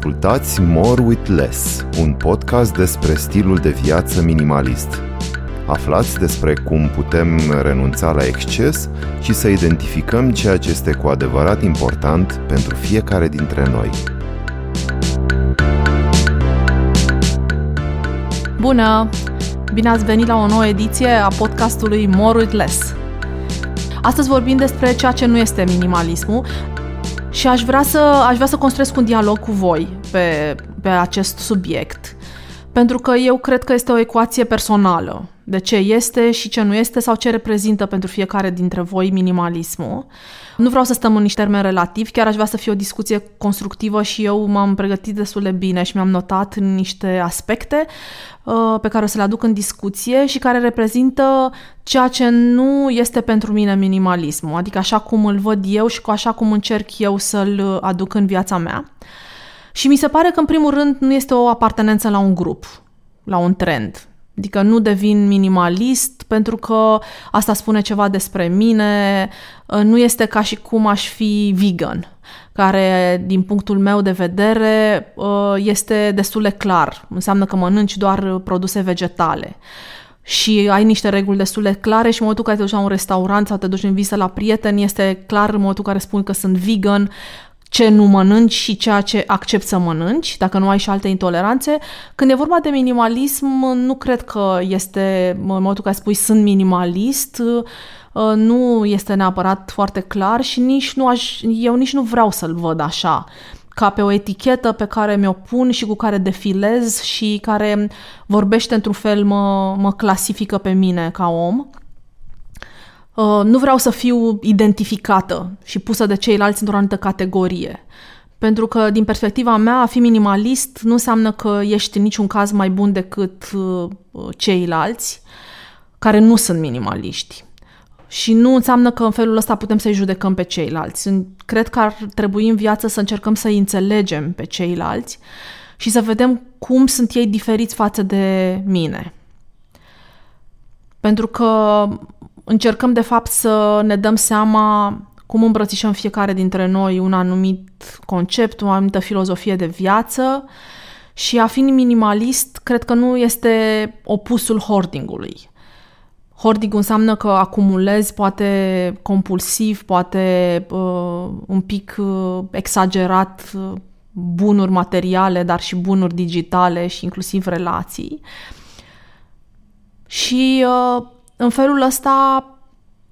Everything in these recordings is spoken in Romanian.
Ascultați More with Less, un podcast despre stilul de viață minimalist. Aflați despre cum putem renunța la exces și să identificăm ceea ce este cu adevărat important pentru fiecare dintre noi. Bună! Bine ați venit la o nouă ediție a podcastului More with Less. Astăzi vorbim despre ceea ce nu este minimalismul și aș vrea să, aș vrea să construiesc un dialog cu voi pe, pe acest subiect, pentru că eu cred că este o ecuație personală de ce este și ce nu este sau ce reprezintă pentru fiecare dintre voi minimalismul. Nu vreau să stăm în niște termeni relativi, chiar aș vrea să fie o discuție constructivă și eu m-am pregătit destul de bine și mi-am notat niște aspecte uh, pe care o să le aduc în discuție și care reprezintă ceea ce nu este pentru mine minimalismul, adică așa cum îl văd eu și cu așa cum încerc eu să-l aduc în viața mea. Și mi se pare că, în primul rând, nu este o apartenență la un grup, la un trend. Adică nu devin minimalist pentru că asta spune ceva despre mine, nu este ca și cum aș fi vegan, care din punctul meu de vedere este destul de clar. Înseamnă că mănânci doar produse vegetale și ai niște reguli destul de clare și în momentul în care te duci la un restaurant sau te duci în vizită la prieteni, este clar în momentul în care spun că sunt vegan, ce nu mănânci și ceea ce accepti să mănânci, dacă nu ai și alte intoleranțe. Când e vorba de minimalism, nu cred că este, în momentul în care spui sunt minimalist, uh, nu este neapărat foarte clar și nici nu aș, eu nici nu vreau să-l văd așa ca pe o etichetă pe care mi-o pun și cu care defilez și care vorbește într-un fel, mă, mă clasifică pe mine ca om. Uh, nu vreau să fiu identificată și pusă de ceilalți într-o anumită categorie. Pentru că, din perspectiva mea, a fi minimalist nu înseamnă că ești în niciun caz mai bun decât uh, ceilalți care nu sunt minimaliști. Și nu înseamnă că în felul ăsta putem să-i judecăm pe ceilalți. Cred că ar trebui în viață să încercăm să-i înțelegem pe ceilalți și să vedem cum sunt ei diferiți față de mine. Pentru că încercăm de fapt să ne dăm seama cum îmbrățișăm fiecare dintre noi un anumit concept, o anumită filozofie de viață și a fi minimalist cred că nu este opusul hoardingului. Hoarding înseamnă că acumulezi poate compulsiv, poate uh, un pic uh, exagerat uh, bunuri materiale, dar și bunuri digitale și inclusiv relații. Și uh, în felul ăsta,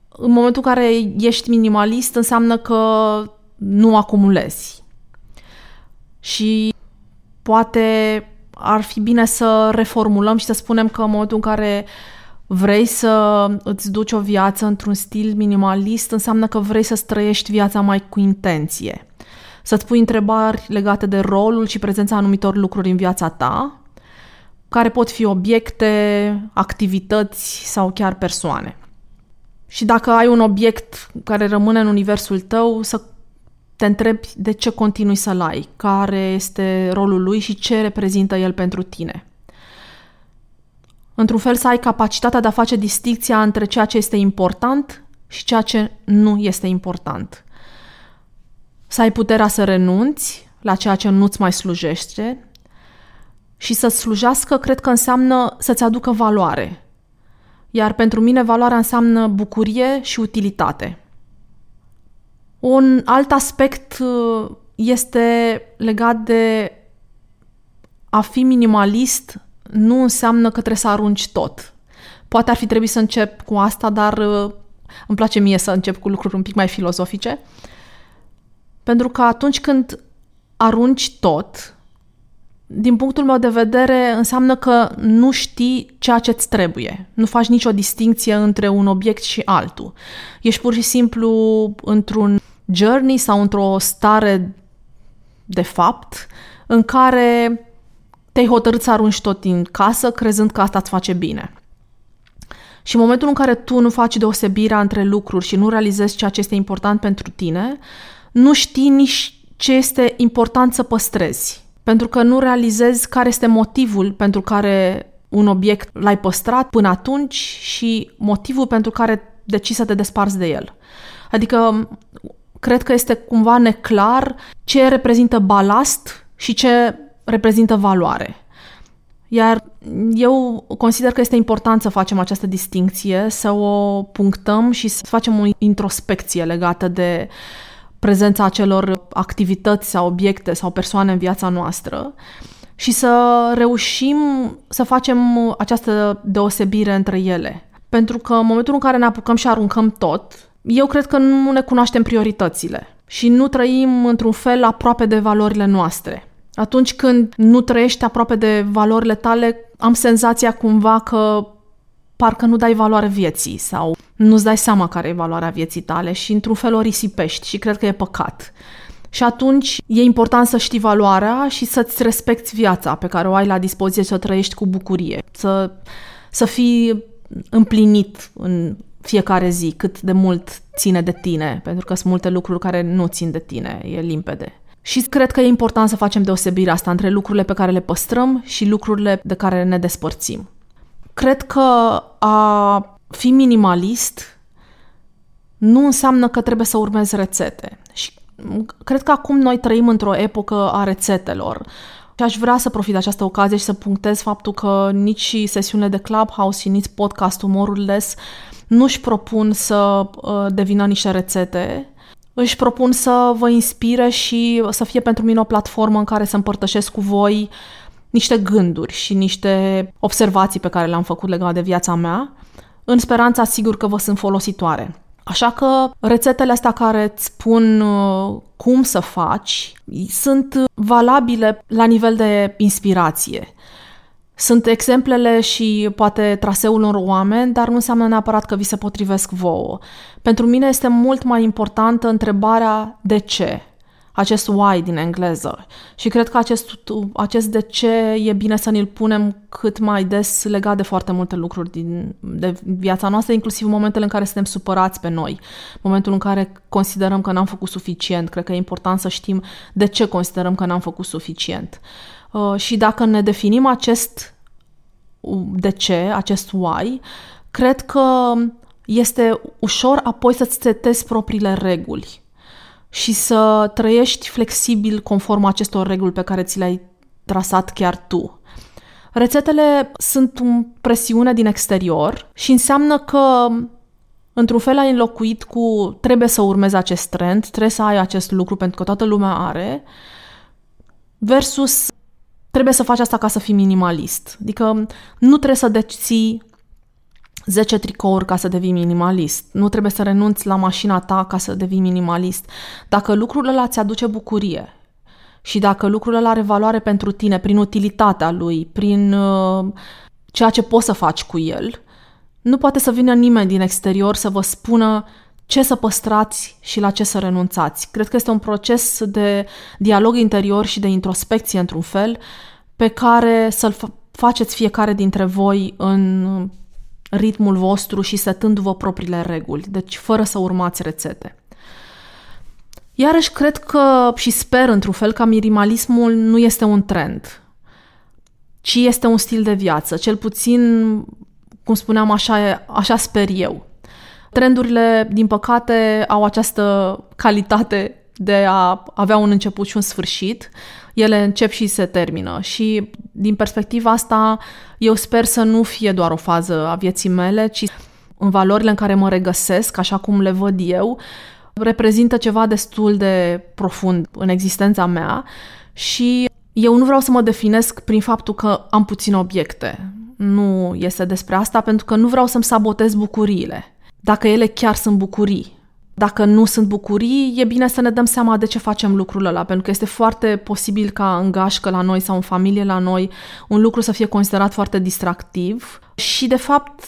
în momentul în care ești minimalist, înseamnă că nu acumulezi. Și poate ar fi bine să reformulăm și să spunem că în momentul în care vrei să îți duci o viață într-un stil minimalist, înseamnă că vrei să trăiești viața mai cu intenție. Să-ți pui întrebări legate de rolul și prezența anumitor lucruri în viața ta care pot fi obiecte, activități sau chiar persoane. Și dacă ai un obiect care rămâne în universul tău, să te întrebi de ce continui să-l ai, care este rolul lui și ce reprezintă el pentru tine. Într-un fel să ai capacitatea de a face distinția între ceea ce este important și ceea ce nu este important. Să ai puterea să renunți la ceea ce nu-ți mai slujește și să slujească, cred că înseamnă să-ți aducă valoare. Iar pentru mine valoarea înseamnă bucurie și utilitate. Un alt aspect uh, este legat de a fi minimalist nu înseamnă că trebuie să arunci tot. Poate ar fi trebuit să încep cu asta, dar uh, îmi place mie să încep cu lucruri un pic mai filozofice. Pentru că atunci când arunci tot, din punctul meu de vedere, înseamnă că nu știi ceea ce îți trebuie. Nu faci nicio distinție între un obiect și altul. Ești pur și simplu într-un journey sau într-o stare de fapt în care te-ai hotărât să arunci tot din casă crezând că asta îți face bine. Și în momentul în care tu nu faci deosebirea între lucruri și nu realizezi ceea ce este important pentru tine, nu știi nici ce este important să păstrezi pentru că nu realizezi care este motivul pentru care un obiect l-ai păstrat până atunci și motivul pentru care decizi să te desparți de el. Adică cred că este cumva neclar ce reprezintă balast și ce reprezintă valoare. Iar eu consider că este important să facem această distinție, să o punctăm și să facem o introspecție legată de prezența acelor activități sau obiecte sau persoane în viața noastră și să reușim să facem această deosebire între ele. Pentru că în momentul în care ne apucăm și aruncăm tot, eu cred că nu ne cunoaștem prioritățile și nu trăim într-un fel aproape de valorile noastre. Atunci când nu trăiești aproape de valorile tale, am senzația cumva că parcă nu dai valoare vieții sau nu-ți dai seama care e valoarea vieții tale și într-un fel o risipești și cred că e păcat. Și atunci e important să știi valoarea și să-ți respecti viața pe care o ai la dispoziție, să o trăiești cu bucurie, să, să fii împlinit în fiecare zi, cât de mult ține de tine, pentru că sunt multe lucruri care nu țin de tine, e limpede. Și cred că e important să facem deosebirea asta între lucrurile pe care le păstrăm și lucrurile de care ne despărțim. Cred că a fi minimalist nu înseamnă că trebuie să urmezi rețete. Și cred că acum noi trăim într-o epocă a rețetelor. Și aș vrea să profit de această ocazie și să punctez faptul că nici sesiunile de Clubhouse și nici podcastul Morules nu-și propun să uh, devină niște rețete, își propun să vă inspire și să fie pentru mine o platformă în care să împărtășesc cu voi niște gânduri și niște observații pe care le-am făcut legate de viața mea, în speranța sigur că vă sunt folositoare. Așa că rețetele astea care îți spun uh, cum să faci sunt valabile la nivel de inspirație. Sunt exemplele și poate traseul unor oameni, dar nu înseamnă neapărat că vi se potrivesc vouă. Pentru mine este mult mai importantă întrebarea de ce, acest why din engleză. Și cred că acest, acest de ce e bine să ne-l punem cât mai des legat de foarte multe lucruri din de viața noastră, inclusiv în momentele în care suntem supărați pe noi, momentul în care considerăm că n-am făcut suficient. Cred că e important să știm de ce considerăm că n-am făcut suficient. Uh, și dacă ne definim acest de ce, acest why, cred că este ușor apoi să-ți setezi propriile reguli și să trăiești flexibil conform acestor reguli pe care ți le-ai trasat chiar tu. Rețetele sunt o presiune din exterior și înseamnă că într-un fel ai înlocuit cu trebuie să urmezi acest trend, trebuie să ai acest lucru pentru că toată lumea are, versus trebuie să faci asta ca să fii minimalist. Adică nu trebuie să deții 10 tricouri ca să devii minimalist. Nu trebuie să renunți la mașina ta ca să devii minimalist. Dacă lucrul ăla ți aduce bucurie și dacă lucrul ăla are valoare pentru tine prin utilitatea lui, prin uh, ceea ce poți să faci cu el, nu poate să vină nimeni din exterior să vă spună ce să păstrați și la ce să renunțați. Cred că este un proces de dialog interior și de introspecție, într-un fel, pe care să-l faceți fiecare dintre voi în ritmul vostru și setându-vă propriile reguli, deci fără să urmați rețete. Iarăși cred că și sper într-un fel că minimalismul nu este un trend, ci este un stil de viață, cel puțin, cum spuneam, așa, așa sper eu. Trendurile, din păcate, au această calitate de a avea un început și un sfârșit. Ele încep și se termină și din perspectiva asta eu sper să nu fie doar o fază a vieții mele, ci în valorile în care mă regăsesc, așa cum le văd eu, reprezintă ceva destul de profund în existența mea și eu nu vreau să mă definesc prin faptul că am puține obiecte. Nu este despre asta pentru că nu vreau să-mi sabotez bucuriile. Dacă ele chiar sunt bucurii, dacă nu sunt bucurii, e bine să ne dăm seama de ce facem lucrul ăla, pentru că este foarte posibil ca în gașcă la noi sau în familie la noi un lucru să fie considerat foarte distractiv și, de fapt,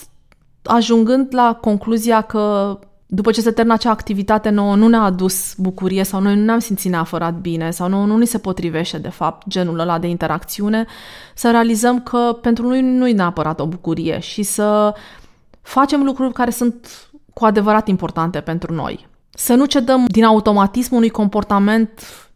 ajungând la concluzia că după ce se termină acea activitate nouă nu ne-a adus bucurie sau noi nu ne-am simțit neapărat bine sau nouă nu ni se potrivește, de fapt, genul ăla de interacțiune, să realizăm că pentru noi nu e neapărat o bucurie și să facem lucruri care sunt cu adevărat importante pentru noi. Să nu cedăm din automatism unui comportament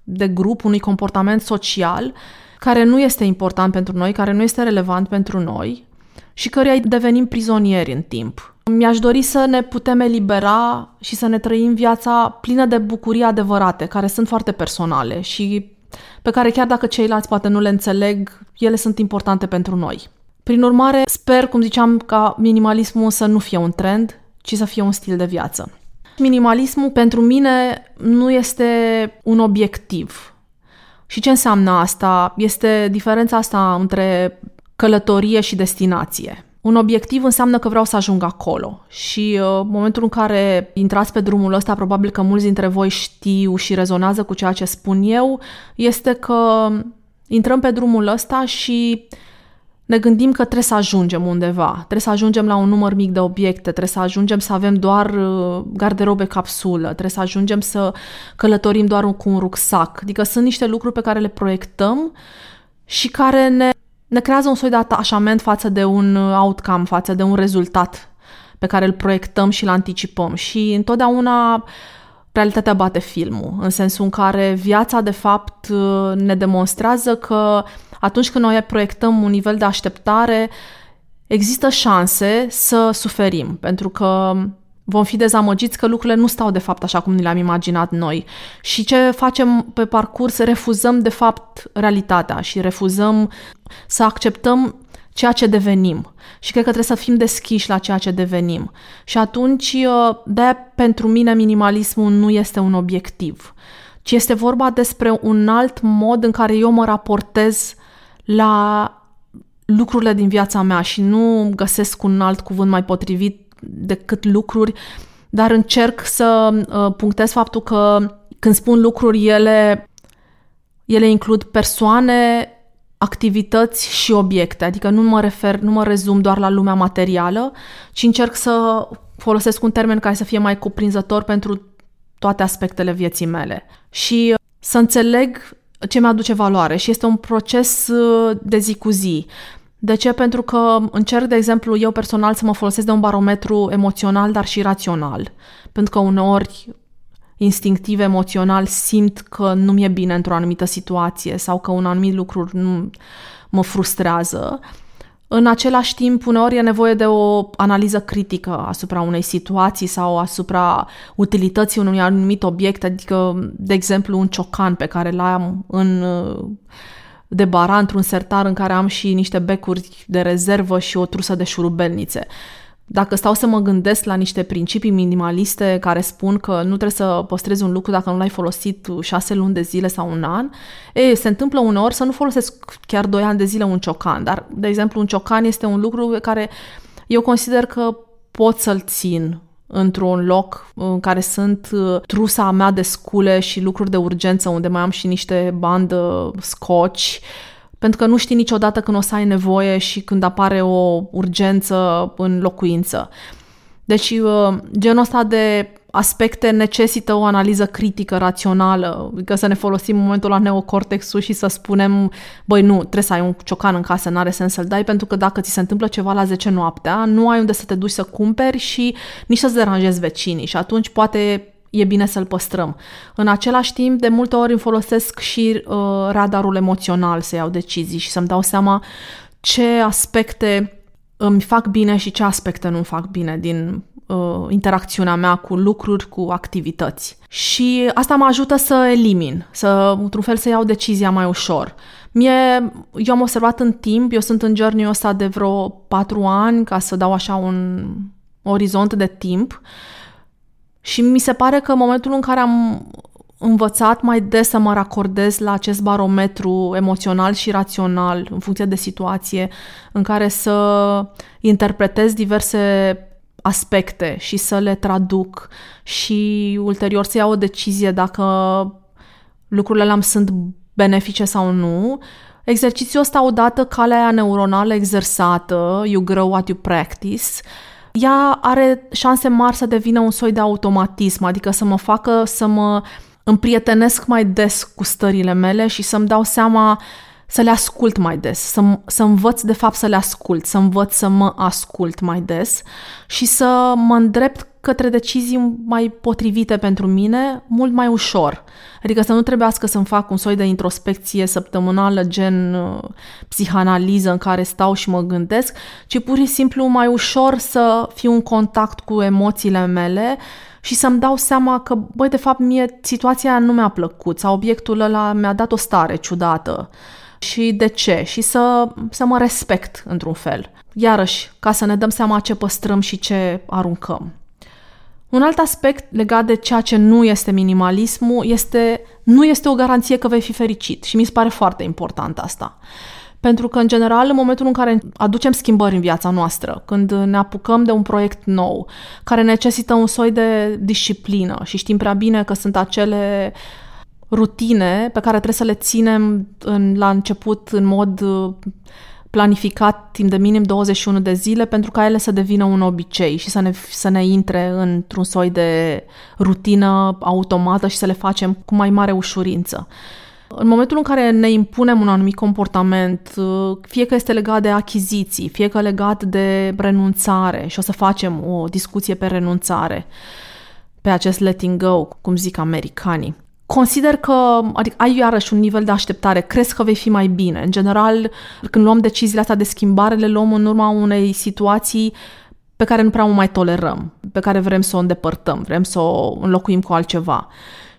de grup, unui comportament social care nu este important pentru noi, care nu este relevant pentru noi și căruia devenim prizonieri în timp. Mi-aș dori să ne putem elibera și să ne trăim viața plină de bucurii adevărate, care sunt foarte personale și pe care chiar dacă ceilalți poate nu le înțeleg, ele sunt importante pentru noi. Prin urmare, sper, cum ziceam, ca minimalismul să nu fie un trend, ci să fie un stil de viață. Minimalismul pentru mine nu este un obiectiv. Și ce înseamnă asta? Este diferența asta între călătorie și destinație. Un obiectiv înseamnă că vreau să ajung acolo și uh, momentul în care intrați pe drumul ăsta, probabil că mulți dintre voi știu și rezonează cu ceea ce spun eu, este că intrăm pe drumul ăsta și ne gândim că trebuie să ajungem undeva, trebuie să ajungem la un număr mic de obiecte, trebuie să ajungem să avem doar uh, garderobe capsulă, trebuie să ajungem să călătorim doar cu un rucsac. Adică sunt niște lucruri pe care le proiectăm și care ne, ne creează un soi de atașament față de un outcome, față de un rezultat pe care îl proiectăm și îl anticipăm. Și întotdeauna realitatea bate filmul, în sensul în care viața, de fapt, uh, ne demonstrează că atunci când noi proiectăm un nivel de așteptare, există șanse să suferim, pentru că vom fi dezamăgiți că lucrurile nu stau de fapt așa cum ni le-am imaginat noi. Și ce facem pe parcurs? Refuzăm de fapt realitatea și refuzăm să acceptăm ceea ce devenim. Și cred că trebuie să fim deschiși la ceea ce devenim. Și atunci, uh, de pentru mine, minimalismul nu este un obiectiv, ci este vorba despre un alt mod în care eu mă raportez la lucrurile din viața mea și nu găsesc un alt cuvânt mai potrivit decât lucruri, dar încerc să uh, punctez faptul că când spun lucruri, ele, ele includ persoane, activități și obiecte, adică nu mă refer, nu mă rezum doar la lumea materială, ci încerc să folosesc un termen care să fie mai cuprinzător pentru toate aspectele vieții mele. Și uh, să înțeleg ce mi-aduce valoare și este un proces uh, de zi cu zi. De ce? Pentru că încerc, de exemplu, eu personal să mă folosesc de un barometru emoțional, dar și rațional. Pentru că uneori instinctiv, emoțional, simt că nu mi-e bine într-o anumită situație sau că un anumit lucru nu mă frustrează. În același timp, uneori e nevoie de o analiză critică asupra unei situații sau asupra utilității unui anumit obiect, adică, de exemplu, un ciocan pe care l-am în de bara într-un sertar în care am și niște becuri de rezervă și o trusă de șurubelnițe. Dacă stau să mă gândesc la niște principii minimaliste care spun că nu trebuie să păstrezi un lucru dacă nu l-ai folosit șase luni de zile sau un an, e, se întâmplă uneori să nu folosesc chiar doi ani de zile un ciocan, dar, de exemplu, un ciocan este un lucru pe care eu consider că pot să-l țin într-un loc în care sunt uh, trusa mea de scule și lucruri de urgență, unde mai am și niște bandă scoci, pentru că nu știi niciodată când o să ai nevoie și când apare o urgență în locuință. Deci uh, genul ăsta de aspecte necesită o analiză critică, rațională, adică să ne folosim în momentul la neocortexul și să spunem, băi, nu, trebuie să ai un ciocan în casă, n-are sens să-l dai, pentru că dacă ți se întâmplă ceva la 10 noaptea, nu ai unde să te duci să cumperi și nici să-ți deranjezi vecinii și atunci poate e bine să-l păstrăm. În același timp, de multe ori îmi folosesc și uh, radarul emoțional să iau decizii și să-mi dau seama ce aspecte îmi fac bine și ce aspecte nu fac bine din uh, interacțiunea mea cu lucruri, cu activități. Și asta mă ajută să elimin, să, într-un fel, să iau decizia mai ușor. Mie, eu am observat în timp, eu sunt în journey ăsta de vreo patru ani, ca să dau așa un orizont de timp, și mi se pare că în momentul în care am învățat mai des să mă racordez la acest barometru emoțional și rațional în funcție de situație, în care să interpretez diverse aspecte și să le traduc și ulterior să iau o decizie dacă lucrurile am sunt benefice sau nu. Exercițiul ăsta, odată calea aia neuronală exersată, you grow what you practice, ea are șanse mari să devină un soi de automatism, adică să mă facă să mă împrietenesc mai des cu stările mele și să-mi dau seama să le ascult mai des, să, să învăț de fapt să le ascult, să învăț să mă ascult mai des și să mă îndrept către decizii mai potrivite pentru mine, mult mai ușor. Adică să nu trebuiască să-mi fac un soi de introspecție săptămânală, gen uh, psihanaliză în care stau și mă gândesc, ci pur și simplu mai ușor să fiu în contact cu emoțiile mele și să-mi dau seama că, băi, de fapt, mie situația nu mi-a plăcut sau obiectul ăla mi-a dat o stare ciudată și de ce și să, să mă respect într-un fel. Iarăși, ca să ne dăm seama ce păstrăm și ce aruncăm. Un alt aspect legat de ceea ce nu este minimalismul este nu este o garanție că vei fi fericit și mi se pare foarte important asta. Pentru că, în general, în momentul în care aducem schimbări în viața noastră, când ne apucăm de un proiect nou, care necesită un soi de disciplină și știm prea bine că sunt acele rutine pe care trebuie să le ținem în, la început în mod uh, planificat timp de minim 21 de zile pentru ca ele să devină un obicei și să ne, să ne intre într-un soi de rutină automată și să le facem cu mai mare ușurință. În momentul în care ne impunem un anumit comportament, uh, fie că este legat de achiziții, fie că legat de renunțare, și o să facem o discuție pe renunțare, pe acest letting go, cum zic americanii, Consider că adică ai iarăși un nivel de așteptare, crezi că vei fi mai bine. În general, când luăm deciziile astea de schimbare, le luăm în urma unei situații pe care nu prea o mai tolerăm, pe care vrem să o îndepărtăm, vrem să o înlocuim cu altceva.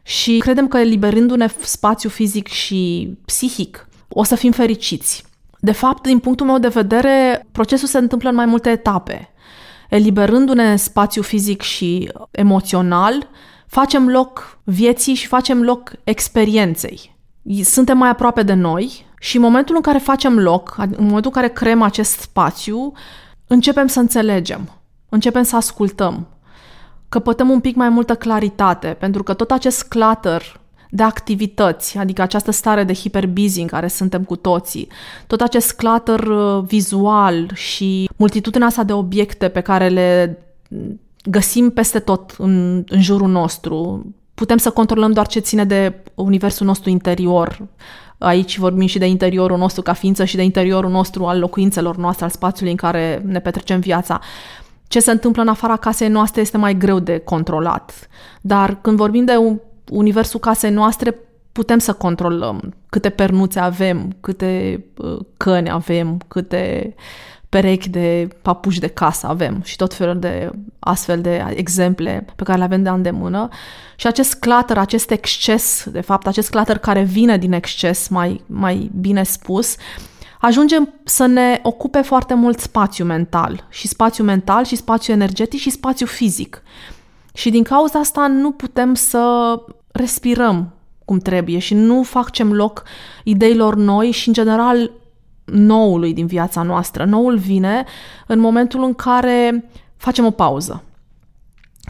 Și credem că eliberându-ne spațiu fizic și psihic, o să fim fericiți. De fapt, din punctul meu de vedere, procesul se întâmplă în mai multe etape. Eliberându-ne spațiu fizic și emoțional, facem loc vieții și facem loc experienței. Suntem mai aproape de noi și în momentul în care facem loc, în momentul în care creăm acest spațiu, începem să înțelegem, începem să ascultăm, căpătăm un pic mai multă claritate, pentru că tot acest clutter de activități, adică această stare de hiperbusy în care suntem cu toții, tot acest clutter uh, vizual și multitudinea asta de obiecte pe care le găsim peste tot în, în jurul nostru. Putem să controlăm doar ce ține de universul nostru interior. Aici vorbim și de interiorul nostru ca ființă și de interiorul nostru al locuințelor noastre, al spațiului în care ne petrecem viața. Ce se întâmplă în afara casei noastre este mai greu de controlat. Dar când vorbim de universul casei noastre, putem să controlăm câte pernuțe avem, câte uh, căni avem, câte perechi de papuși de casă avem și tot felul de astfel de exemple pe care le avem de îndemână. Și acest clutter, acest exces, de fapt, acest clutter care vine din exces, mai, mai bine spus, ajungem să ne ocupe foarte mult spațiu mental. Și spațiu mental, și spațiu energetic, și spațiu fizic. Și din cauza asta nu putem să respirăm cum trebuie și nu facem loc ideilor noi și, în general, noului din viața noastră. Noul vine în momentul în care facem o pauză.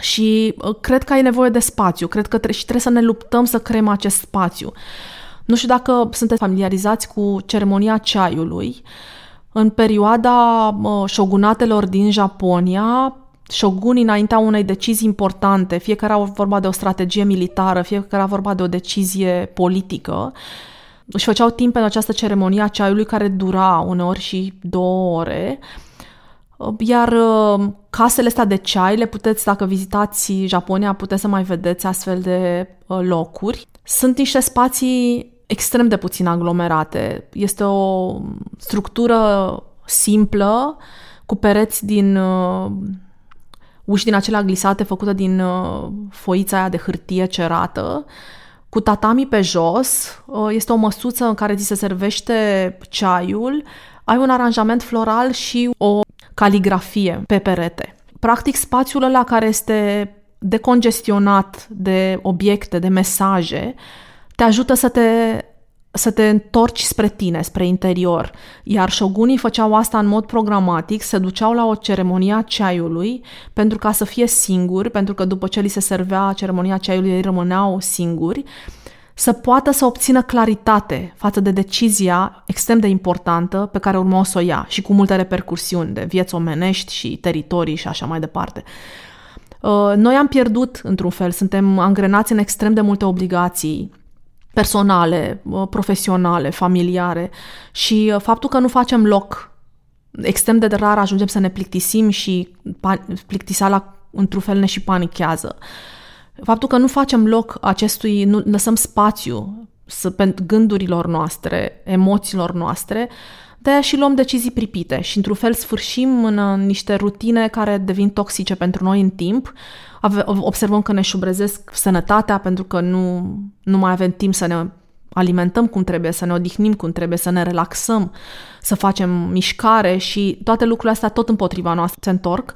Și uh, cred că ai nevoie de spațiu, cred că tre- și trebuie să ne luptăm să creăm acest spațiu. Nu știu dacă sunteți familiarizați cu ceremonia ceaiului. În perioada uh, shogunatelor din Japonia, shogunii înainteau unei decizii importante, fie că era vorba de o strategie militară, fie că era vorba de o decizie politică, își făceau timp pentru această ceremonie a ceaiului care dura uneori și două ore, iar uh, casele astea de ceai le puteți, dacă vizitați Japonia, puteți să mai vedeți astfel de uh, locuri. Sunt niște spații extrem de puțin aglomerate. Este o structură simplă, cu pereți din uh, uși din acelea glisate făcute din foița aia de hârtie cerată, cu tatami pe jos, uh, este o măsuță în care ți se servește ceaiul, ai un aranjament floral și o caligrafie pe perete. Practic, spațiul ăla care este decongestionat de obiecte, de mesaje, te ajută să te să te întorci spre tine, spre interior. Iar șogunii făceau asta în mod programatic, se duceau la o ceremonie a ceaiului pentru ca să fie singuri, pentru că după ce li se servea ceremonia ceaiului, ei rămâneau singuri, să poată să obțină claritate față de decizia extrem de importantă pe care urmau să o ia și cu multe repercursiuni de vieți omenești și teritorii și așa mai departe. Uh, noi am pierdut, într-un fel, suntem angrenați în extrem de multe obligații, personale, profesionale, familiare și uh, faptul că nu facem loc extrem de rar ajungem să ne plictisim și plictiseala într-un fel ne și panichează. Faptul că nu facem loc acestui, nu lăsăm spațiu să, pentru gândurilor noastre, emoțiilor noastre, de și luăm decizii pripite și într-un fel sfârșim în niște rutine care devin toxice pentru noi în timp. Observăm că ne șubrezesc sănătatea pentru că nu, nu mai avem timp să ne alimentăm cum trebuie, să ne odihnim cum trebuie, să ne relaxăm, să facem mișcare și toate lucrurile astea tot împotriva noastră se întorc.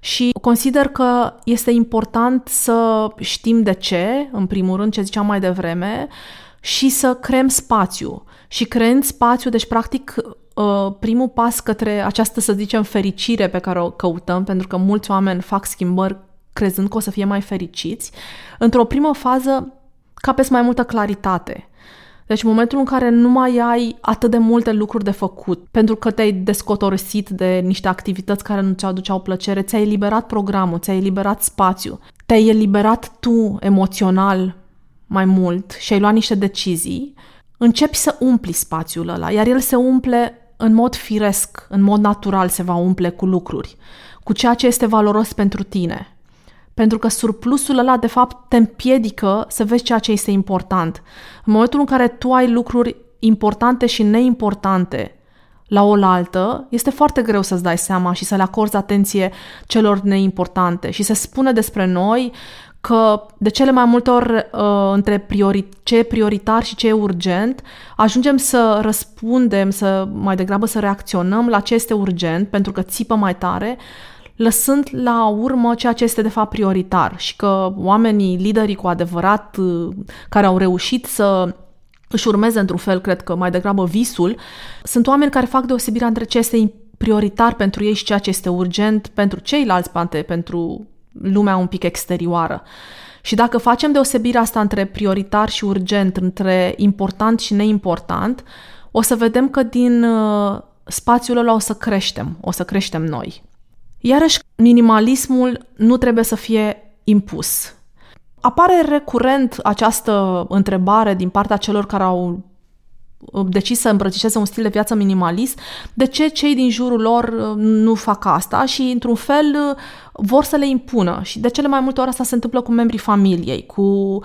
Și consider că este important să știm de ce, în primul rând, ce ziceam mai devreme, și să creăm spațiu. Și creând spațiu, deci practic uh, primul pas către această, să zicem, fericire pe care o căutăm, pentru că mulți oameni fac schimbări crezând că o să fie mai fericiți, într-o primă fază capeți mai multă claritate. Deci în momentul în care nu mai ai atât de multe lucruri de făcut, pentru că te-ai descotorsit de niște activități care nu ți aduceau plăcere, ți-ai eliberat programul, ți-ai eliberat spațiu, te-ai eliberat tu emoțional mai mult și ai luat niște decizii, începi să umpli spațiul ăla, iar el se umple în mod firesc, în mod natural se va umple cu lucruri, cu ceea ce este valoros pentru tine. Pentru că surplusul ăla, de fapt, te împiedică să vezi ceea ce este important. În momentul în care tu ai lucruri importante și neimportante la oaltă, este foarte greu să-ți dai seama și să le acorzi atenție celor neimportante. Și se spune despre noi că de cele mai multe ori uh, între priori- ce e prioritar și ce e urgent, ajungem să răspundem, să mai degrabă să reacționăm la ce este urgent, pentru că țipă mai tare, lăsând la urmă ceea ce este de fapt prioritar și că oamenii, liderii cu adevărat, uh, care au reușit să își urmeze într-un fel, cred că mai degrabă visul, sunt oameni care fac deosebirea între ce este prioritar pentru ei și ceea ce este urgent pentru ceilalți, pante, pentru lumea un pic exterioară. Și dacă facem deosebirea asta între prioritar și urgent, între important și neimportant, o să vedem că din uh, spațiul ăla o să creștem, o să creștem noi. Iarăși, minimalismul nu trebuie să fie impus. Apare recurent această întrebare din partea celor care au uh, decis să îmbrățișeze un stil de viață minimalist, de ce cei din jurul lor uh, nu fac asta și, într-un fel, uh, vor să le impună. Și de cele mai multe ori asta se întâmplă cu membrii familiei, cu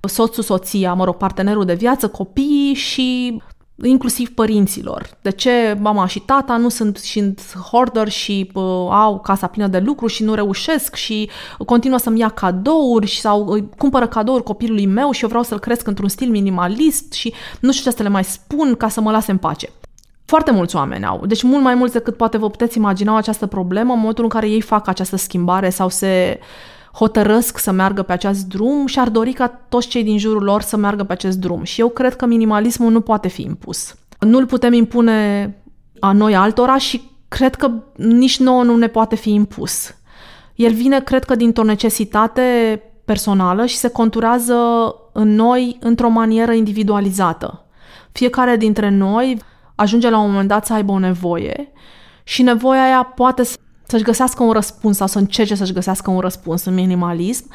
soțul, soția, mă rog, partenerul de viață, copiii și inclusiv părinților. De ce mama și tata nu sunt, sunt hoarder și uh, au casa plină de lucru și nu reușesc și continuă să-mi ia cadouri și sau uh, cumpără cadouri copilului meu și eu vreau să-l cresc într-un stil minimalist și nu știu ce să le mai spun ca să mă lase în pace. Foarte mulți oameni au, deci mult mai mulți decât poate vă puteți imagina această problemă în momentul în care ei fac această schimbare sau se uh, hotărăsc să meargă pe acest drum și ar dori ca toți cei din jurul lor să meargă pe acest drum. Și eu cred că minimalismul nu poate fi impus. Nu-l putem impune a noi altora și cred că nici nouă nu ne poate fi impus. El vine, cred că, dintr-o necesitate personală și se conturează în noi într-o manieră individualizată. Fiecare dintre noi ajunge la un moment dat să aibă o nevoie și nevoia aia poate să-și găsească un răspuns sau să încerce să-și găsească un răspuns în minimalism,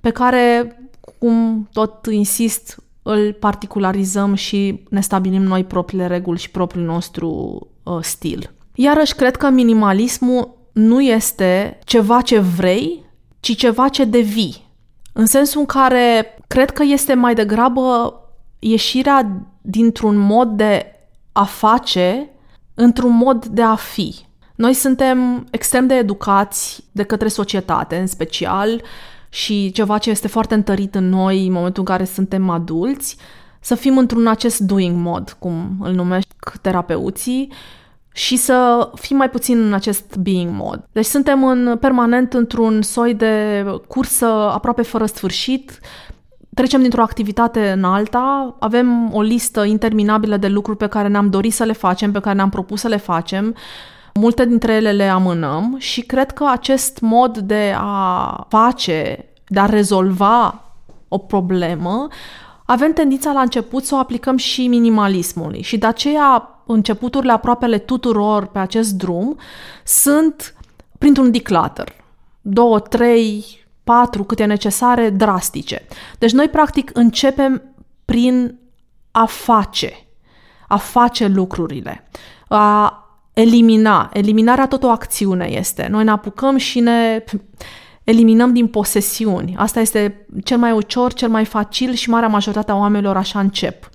pe care, cum tot insist, îl particularizăm și ne stabilim noi propriile reguli și propriul nostru uh, stil. Iarăși, cred că minimalismul nu este ceva ce vrei, ci ceva ce devii. În sensul în care cred că este mai degrabă ieșirea dintr-un mod de a face într-un mod de a fi. Noi suntem extrem de educați de către societate, în special, și ceva ce este foarte întărit în noi în momentul în care suntem adulți, să fim într-un acest doing mod, cum îl numesc terapeuții, și să fim mai puțin în acest being mod. Deci suntem în permanent într-un soi de cursă aproape fără sfârșit, trecem dintr-o activitate în alta, avem o listă interminabilă de lucruri pe care ne-am dorit să le facem, pe care ne-am propus să le facem, Multe dintre ele le amânăm și cred că acest mod de a face, de a rezolva o problemă, avem tendința la început să o aplicăm și minimalismului și de aceea începuturile aproapele tuturor pe acest drum sunt printr-un declutter. Două, trei, patru, câte necesare, drastice. Deci noi practic începem prin a face, a face lucrurile, a elimina. Eliminarea tot o acțiune este. Noi ne apucăm și ne eliminăm din posesiuni. Asta este cel mai ușor, cel mai facil și marea majoritatea oamenilor așa încep.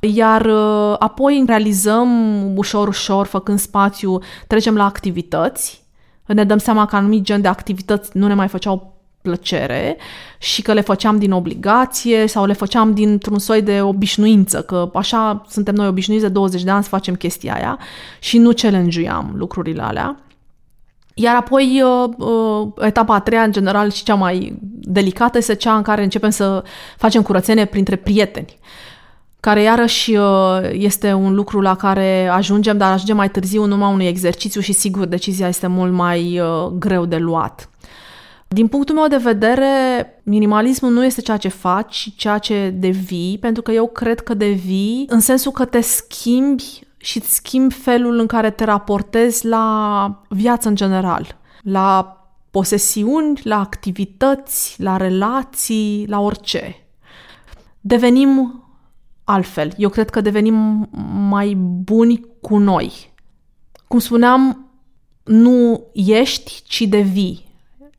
Iar uh, apoi realizăm ușor, ușor, făcând spațiu, trecem la activități, ne dăm seama că anumit gen de activități nu ne mai făceau plăcere și că le făceam din obligație sau le făceam dintr-un soi de obișnuință, că așa suntem noi obișnuiți de 20 de ani să facem chestia aia și nu challenge lucrurile alea. Iar apoi, uh, uh, etapa a treia, în general, și cea mai delicată, este cea în care începem să facem curățenie printre prieteni care iarăși uh, este un lucru la care ajungem, dar ajungem mai târziu în urma unui exercițiu și sigur decizia este mult mai greu de luat. Din punctul meu de vedere, minimalismul nu este ceea ce faci, ci ceea ce devii, pentru că eu cred că devii în sensul că te schimbi și îți schimbi felul în care te raportezi la viață în general, la posesiuni, la activități, la relații, la orice. Devenim altfel. Eu cred că devenim mai buni cu noi. Cum spuneam, nu ești, ci devii.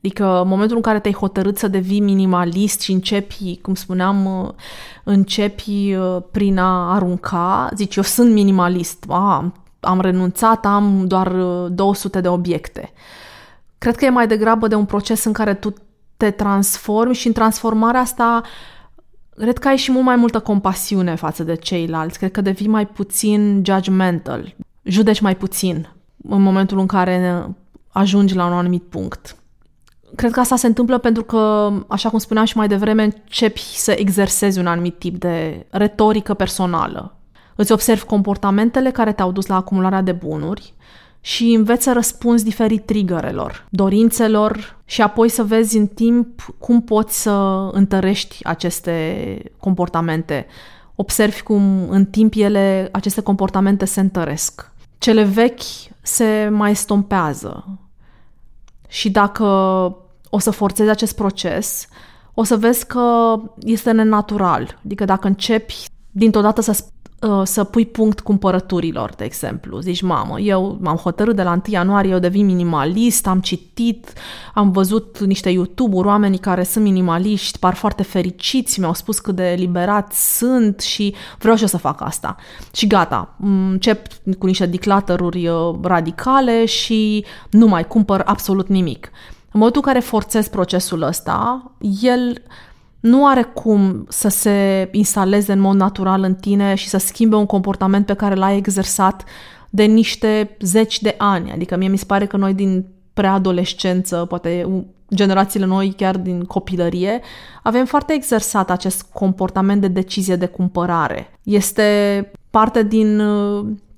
Adică în momentul în care te-ai hotărât să devii minimalist și începi, cum spuneam, uh, începi uh, prin a arunca, zici, eu sunt minimalist, a, am renunțat, am doar 200 uh, de obiecte. Cred că e mai degrabă de un proces în care tu te transformi și în transformarea asta cred că ai și mult mai multă compasiune față de ceilalți. Cred că devii mai puțin judgmental, judeci mai puțin în momentul în care ajungi la un anumit punct cred că asta se întâmplă pentru că, așa cum spuneam și mai devreme, începi să exersezi un anumit tip de retorică personală. Îți observi comportamentele care te-au dus la acumularea de bunuri și înveți să răspunzi diferit triggerelor, dorințelor și apoi să vezi în timp cum poți să întărești aceste comportamente. Observi cum în timp ele, aceste comportamente se întăresc. Cele vechi se mai stompează, și dacă o să forțezi acest proces, o să vezi că este nenatural. Adică dacă începi dintr-o dată să, uh, să pui punct cumpărăturilor, de exemplu, zici, mamă, eu m-am hotărât de la 1 ianuarie, eu devin minimalist, am citit, am văzut niște YouTube-uri, oamenii care sunt minimaliști, par foarte fericiți, mi-au spus cât de eliberați sunt și vreau și eu să fac asta. Și gata, încep cu niște declutteruri uh, radicale și nu mai cumpăr absolut nimic. În momentul în care forțezi procesul ăsta, el nu are cum să se instaleze în mod natural în tine și să schimbe un comportament pe care l-ai exersat de niște zeci de ani. Adică mie mi se pare că noi din preadolescență, poate generațiile noi chiar din copilărie, avem foarte exersat acest comportament de decizie de cumpărare. Este parte din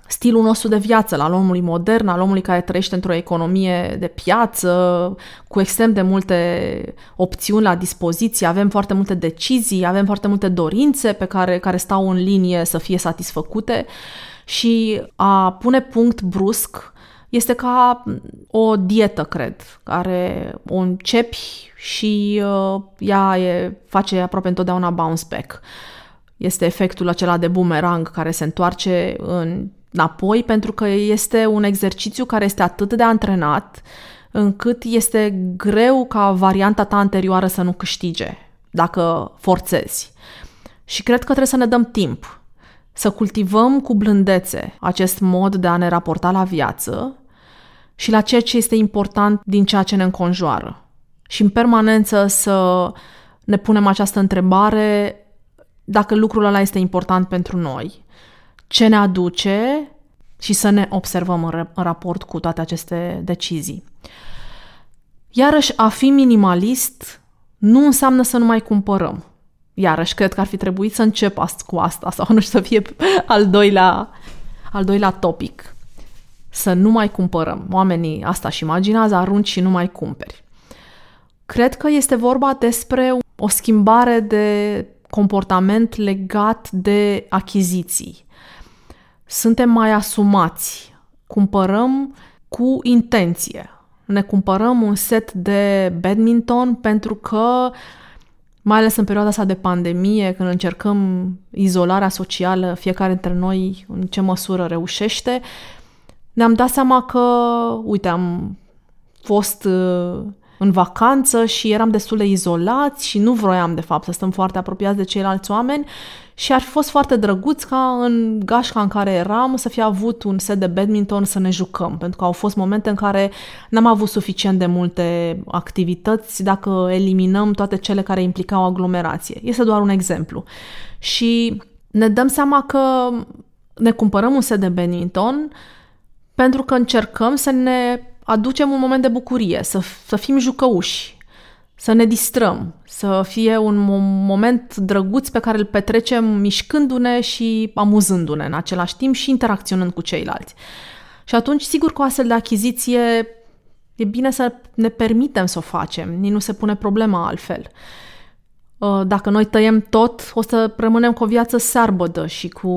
stilul nostru de viață, al omului modern, al omului care trăiește într-o economie de piață, cu extrem de multe opțiuni la dispoziție, avem foarte multe decizii, avem foarte multe dorințe pe care, care stau în linie să fie satisfăcute și a pune punct brusc este ca o dietă, cred, care o începi și uh, ea e, face aproape întotdeauna bounce back. Este efectul acela de boomerang care se întoarce în înapoi pentru că este un exercițiu care este atât de antrenat încât este greu ca varianta ta anterioară să nu câștige dacă forțezi. Și cred că trebuie să ne dăm timp să cultivăm cu blândețe acest mod de a ne raporta la viață și la ceea ce este important din ceea ce ne înconjoară. Și în permanență să ne punem această întrebare dacă lucrul ăla este important pentru noi ce ne aduce și să ne observăm în, în raport cu toate aceste decizii. Iarăși, a fi minimalist nu înseamnă să nu mai cumpărăm. Iarăși, cred că ar fi trebuit să încep cu asta sau nu știu, să fie al doilea, al doilea topic. Să nu mai cumpărăm. Oamenii asta și imaginează, arunci și nu mai cumperi. Cred că este vorba despre o schimbare de comportament legat de achiziții suntem mai asumați. Cumpărăm cu intenție. Ne cumpărăm un set de badminton pentru că, mai ales în perioada asta de pandemie, când încercăm izolarea socială, fiecare dintre noi în ce măsură reușește, ne-am dat seama că, uite, am fost uh, în vacanță și eram destul de izolați și nu vroiam, de fapt, să stăm foarte apropiați de ceilalți oameni și ar fi fost foarte drăguț ca în gașca în care eram să fi avut un set de badminton să ne jucăm, pentru că au fost momente în care n-am avut suficient de multe activități dacă eliminăm toate cele care implicau aglomerație. Este doar un exemplu. Și ne dăm seama că ne cumpărăm un set de badminton pentru că încercăm să ne aducem un moment de bucurie, să, să fim jucăuși, să ne distrăm, să fie un moment drăguț pe care îl petrecem mișcându-ne și amuzându-ne în același timp și interacționând cu ceilalți. Și atunci, sigur că o astfel de achiziție e bine să ne permitem să o facem, nici nu se pune problema altfel. Uh, dacă noi tăiem tot, o să rămânem cu o viață sarbădă și cu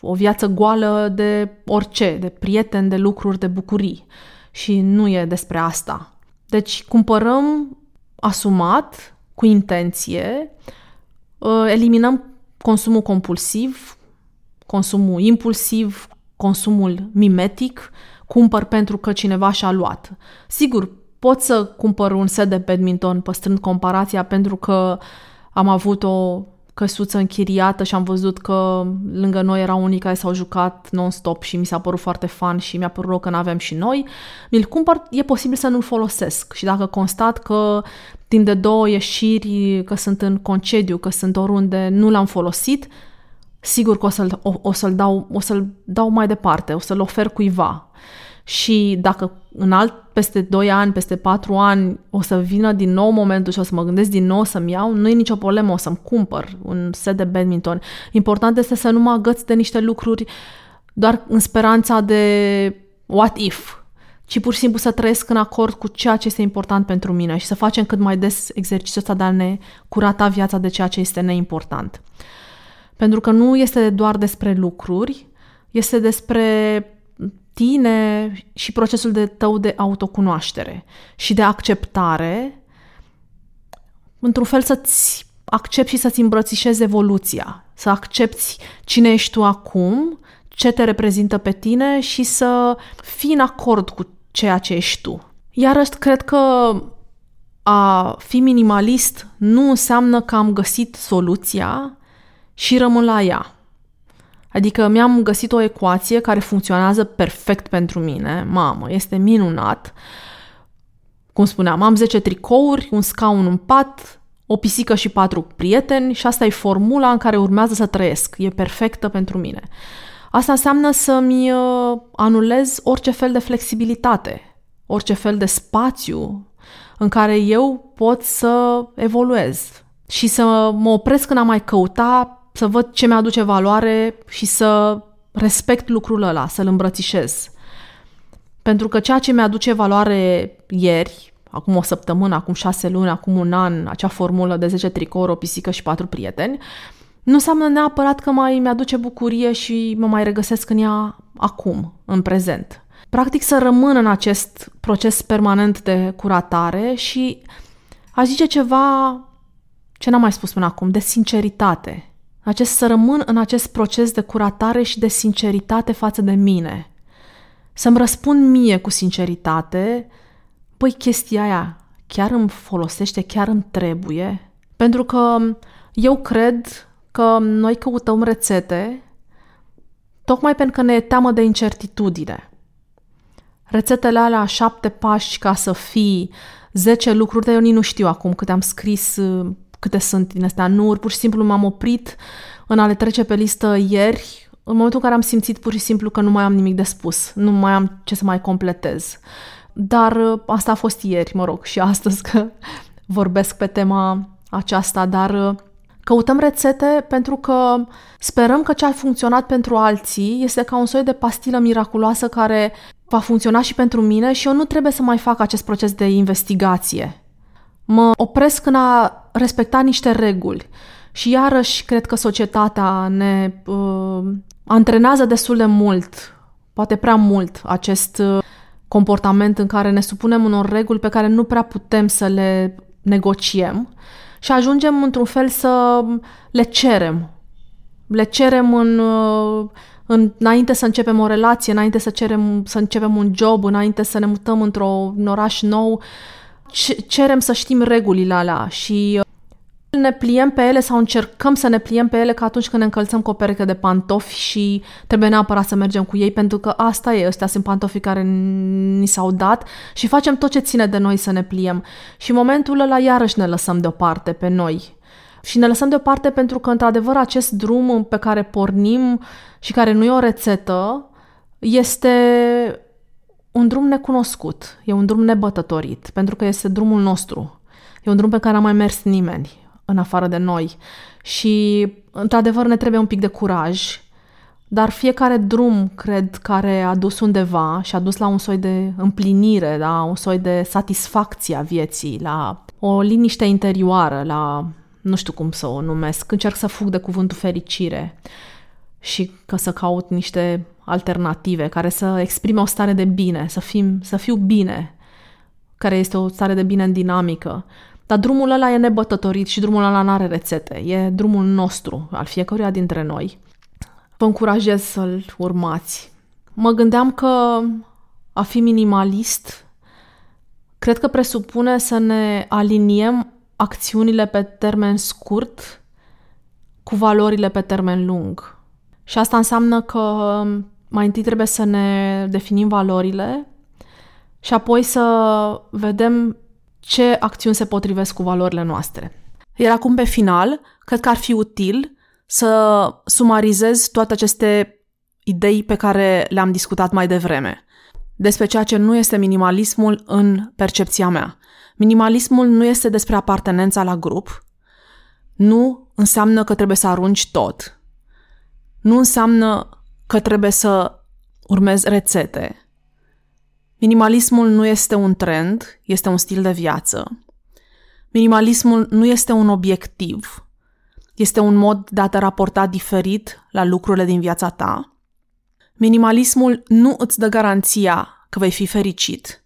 o viață goală de orice, de prieteni, de lucruri, de bucurii. Și nu e despre asta. Deci cumpărăm asumat, cu intenție, uh, eliminăm consumul compulsiv, consumul impulsiv, consumul mimetic, cumpăr pentru că cineva și-a luat. Sigur, pot să cumpăr un set de badminton păstrând comparația pentru că am avut o căsuță închiriată și am văzut că lângă noi erau unii care s-au jucat non-stop și mi s-a părut foarte fan și mi-a părut rău că n-avem și noi, mi-l cumpăr, e posibil să nu-l folosesc. Și dacă constat că timp de două ieșiri, că sunt în concediu, că sunt oriunde, nu l-am folosit, sigur că o să-l, o, o să-l, dau, o să-l dau mai departe, o să-l ofer cuiva. Și dacă în alt, peste 2 ani, peste 4 ani, o să vină din nou momentul și o să mă gândesc din nou să-mi iau, nu e nicio problemă, o să-mi cumpăr un set de badminton. Important este să nu mă agăț de niște lucruri doar în speranța de what if, ci pur și simplu să trăiesc în acord cu ceea ce este important pentru mine și să facem cât mai des exercițiul ăsta de a ne curata viața de ceea ce este neimportant. Pentru că nu este doar despre lucruri, este despre tine și procesul de tău de autocunoaștere și de acceptare, într-un fel să-ți accepti și să-ți îmbrățișezi evoluția, să accepti cine ești tu acum, ce te reprezintă pe tine și să fii în acord cu ceea ce ești tu. Iarăși, cred că a fi minimalist nu înseamnă că am găsit soluția și rămân la ea. Adică mi-am găsit o ecuație care funcționează perfect pentru mine. Mamă, este minunat. Cum spuneam, am 10 tricouri, un scaun, un pat, o pisică și patru prieteni și asta e formula în care urmează să trăiesc. E perfectă pentru mine. Asta înseamnă să-mi uh, anulez orice fel de flexibilitate, orice fel de spațiu în care eu pot să evoluez și să mă opresc în a mai căuta să văd ce mi-aduce valoare și să respect lucrul ăla, să-l îmbrățișez. Pentru că ceea ce mi-aduce valoare ieri, acum o săptămână, acum șase luni, acum un an, acea formulă de 10 tricouri, o pisică și patru prieteni, nu înseamnă neapărat că mai mi-aduce bucurie și mă mai regăsesc în ea acum, în prezent. Practic să rămân în acest proces permanent de curatare și aș zice ceva ce n-am mai spus până acum, de sinceritate acest să rămân în acest proces de curatare și de sinceritate față de mine. Să-mi răspund mie cu sinceritate, păi chestia aia chiar îmi folosește, chiar îmi trebuie. Pentru că eu cred că noi căutăm rețete tocmai pentru că ne e teamă de incertitudine. Rețetele alea șapte pași ca să fii, zece lucruri, dar eu nici nu știu acum câte am scris câte sunt din astea nu, pur și simplu m-am oprit în a le trece pe listă ieri, în momentul în care am simțit pur și simplu că nu mai am nimic de spus, nu mai am ce să mai completez. Dar uh, asta a fost ieri, mă rog, și astăzi că vorbesc pe tema aceasta, dar uh, căutăm rețete pentru că sperăm că ce a funcționat pentru alții este ca un soi de pastilă miraculoasă care va funcționa și pentru mine și eu nu trebuie să mai fac acest proces de investigație. Mă opresc în a respecta niște reguli. Și iarăși cred că societatea ne uh, antrenează destul de mult, poate prea mult, acest uh, comportament în care ne supunem unor reguli pe care nu prea putem să le negociem și ajungem într-un fel să le cerem. Le cerem în, uh, în, înainte să începem o relație, înainte să, cerem, să începem un job, înainte să ne mutăm într-un oraș nou, cerem să știm regulile alea și ne pliem pe ele sau încercăm să ne pliem pe ele ca atunci când ne încălțăm cu o pereche de pantofi și trebuie neapărat să mergem cu ei pentru că asta e, ăstea sunt pantofii care ni s-au dat și facem tot ce ține de noi să ne pliem. Și în momentul ăla iarăși ne lăsăm deoparte pe noi. Și ne lăsăm deoparte pentru că, într-adevăr, acest drum pe care pornim și care nu e o rețetă, este un drum necunoscut, e un drum nebătătorit, pentru că este drumul nostru. E un drum pe care n-a mai mers nimeni în afară de noi. Și, într-adevăr, ne trebuie un pic de curaj, dar fiecare drum, cred, care a dus undeva și a dus la un soi de împlinire, la un soi de satisfacție a vieții, la o liniște interioară, la nu știu cum să o numesc, încerc să fug de cuvântul fericire și că să caut niște alternative care să exprime o stare de bine, să, fim, să fiu bine, care este o stare de bine în dinamică. Dar drumul ăla e nebătătorit și drumul ăla nu are rețete. E drumul nostru, al fiecăruia dintre noi. Vă încurajez să-l urmați. Mă gândeam că a fi minimalist cred că presupune să ne aliniem acțiunile pe termen scurt cu valorile pe termen lung. Și asta înseamnă că mai întâi trebuie să ne definim valorile și apoi să vedem ce acțiuni se potrivesc cu valorile noastre. Iar acum, pe final, cred că ar fi util să sumarizez toate aceste idei pe care le-am discutat mai devreme, despre ceea ce nu este minimalismul în percepția mea. Minimalismul nu este despre apartenența la grup, nu înseamnă că trebuie să arunci tot, nu înseamnă că trebuie să urmezi rețete, Minimalismul nu este un trend, este un stil de viață. Minimalismul nu este un obiectiv, este un mod de a te raporta diferit la lucrurile din viața ta. Minimalismul nu îți dă garanția că vei fi fericit.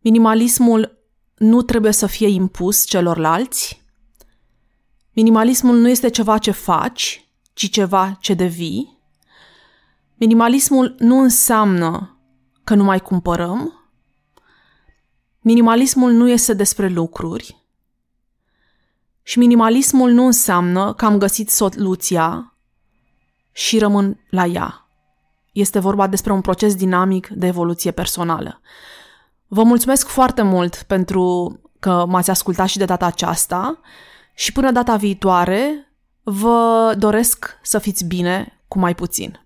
Minimalismul nu trebuie să fie impus celorlalți. Minimalismul nu este ceva ce faci, ci ceva ce devii. Minimalismul nu înseamnă că nu mai cumpărăm. Minimalismul nu este despre lucruri. Și minimalismul nu înseamnă că am găsit soluția și rămân la ea. Este vorba despre un proces dinamic de evoluție personală. Vă mulțumesc foarte mult pentru că m-ați ascultat și de data aceasta și până data viitoare vă doresc să fiți bine cu mai puțin.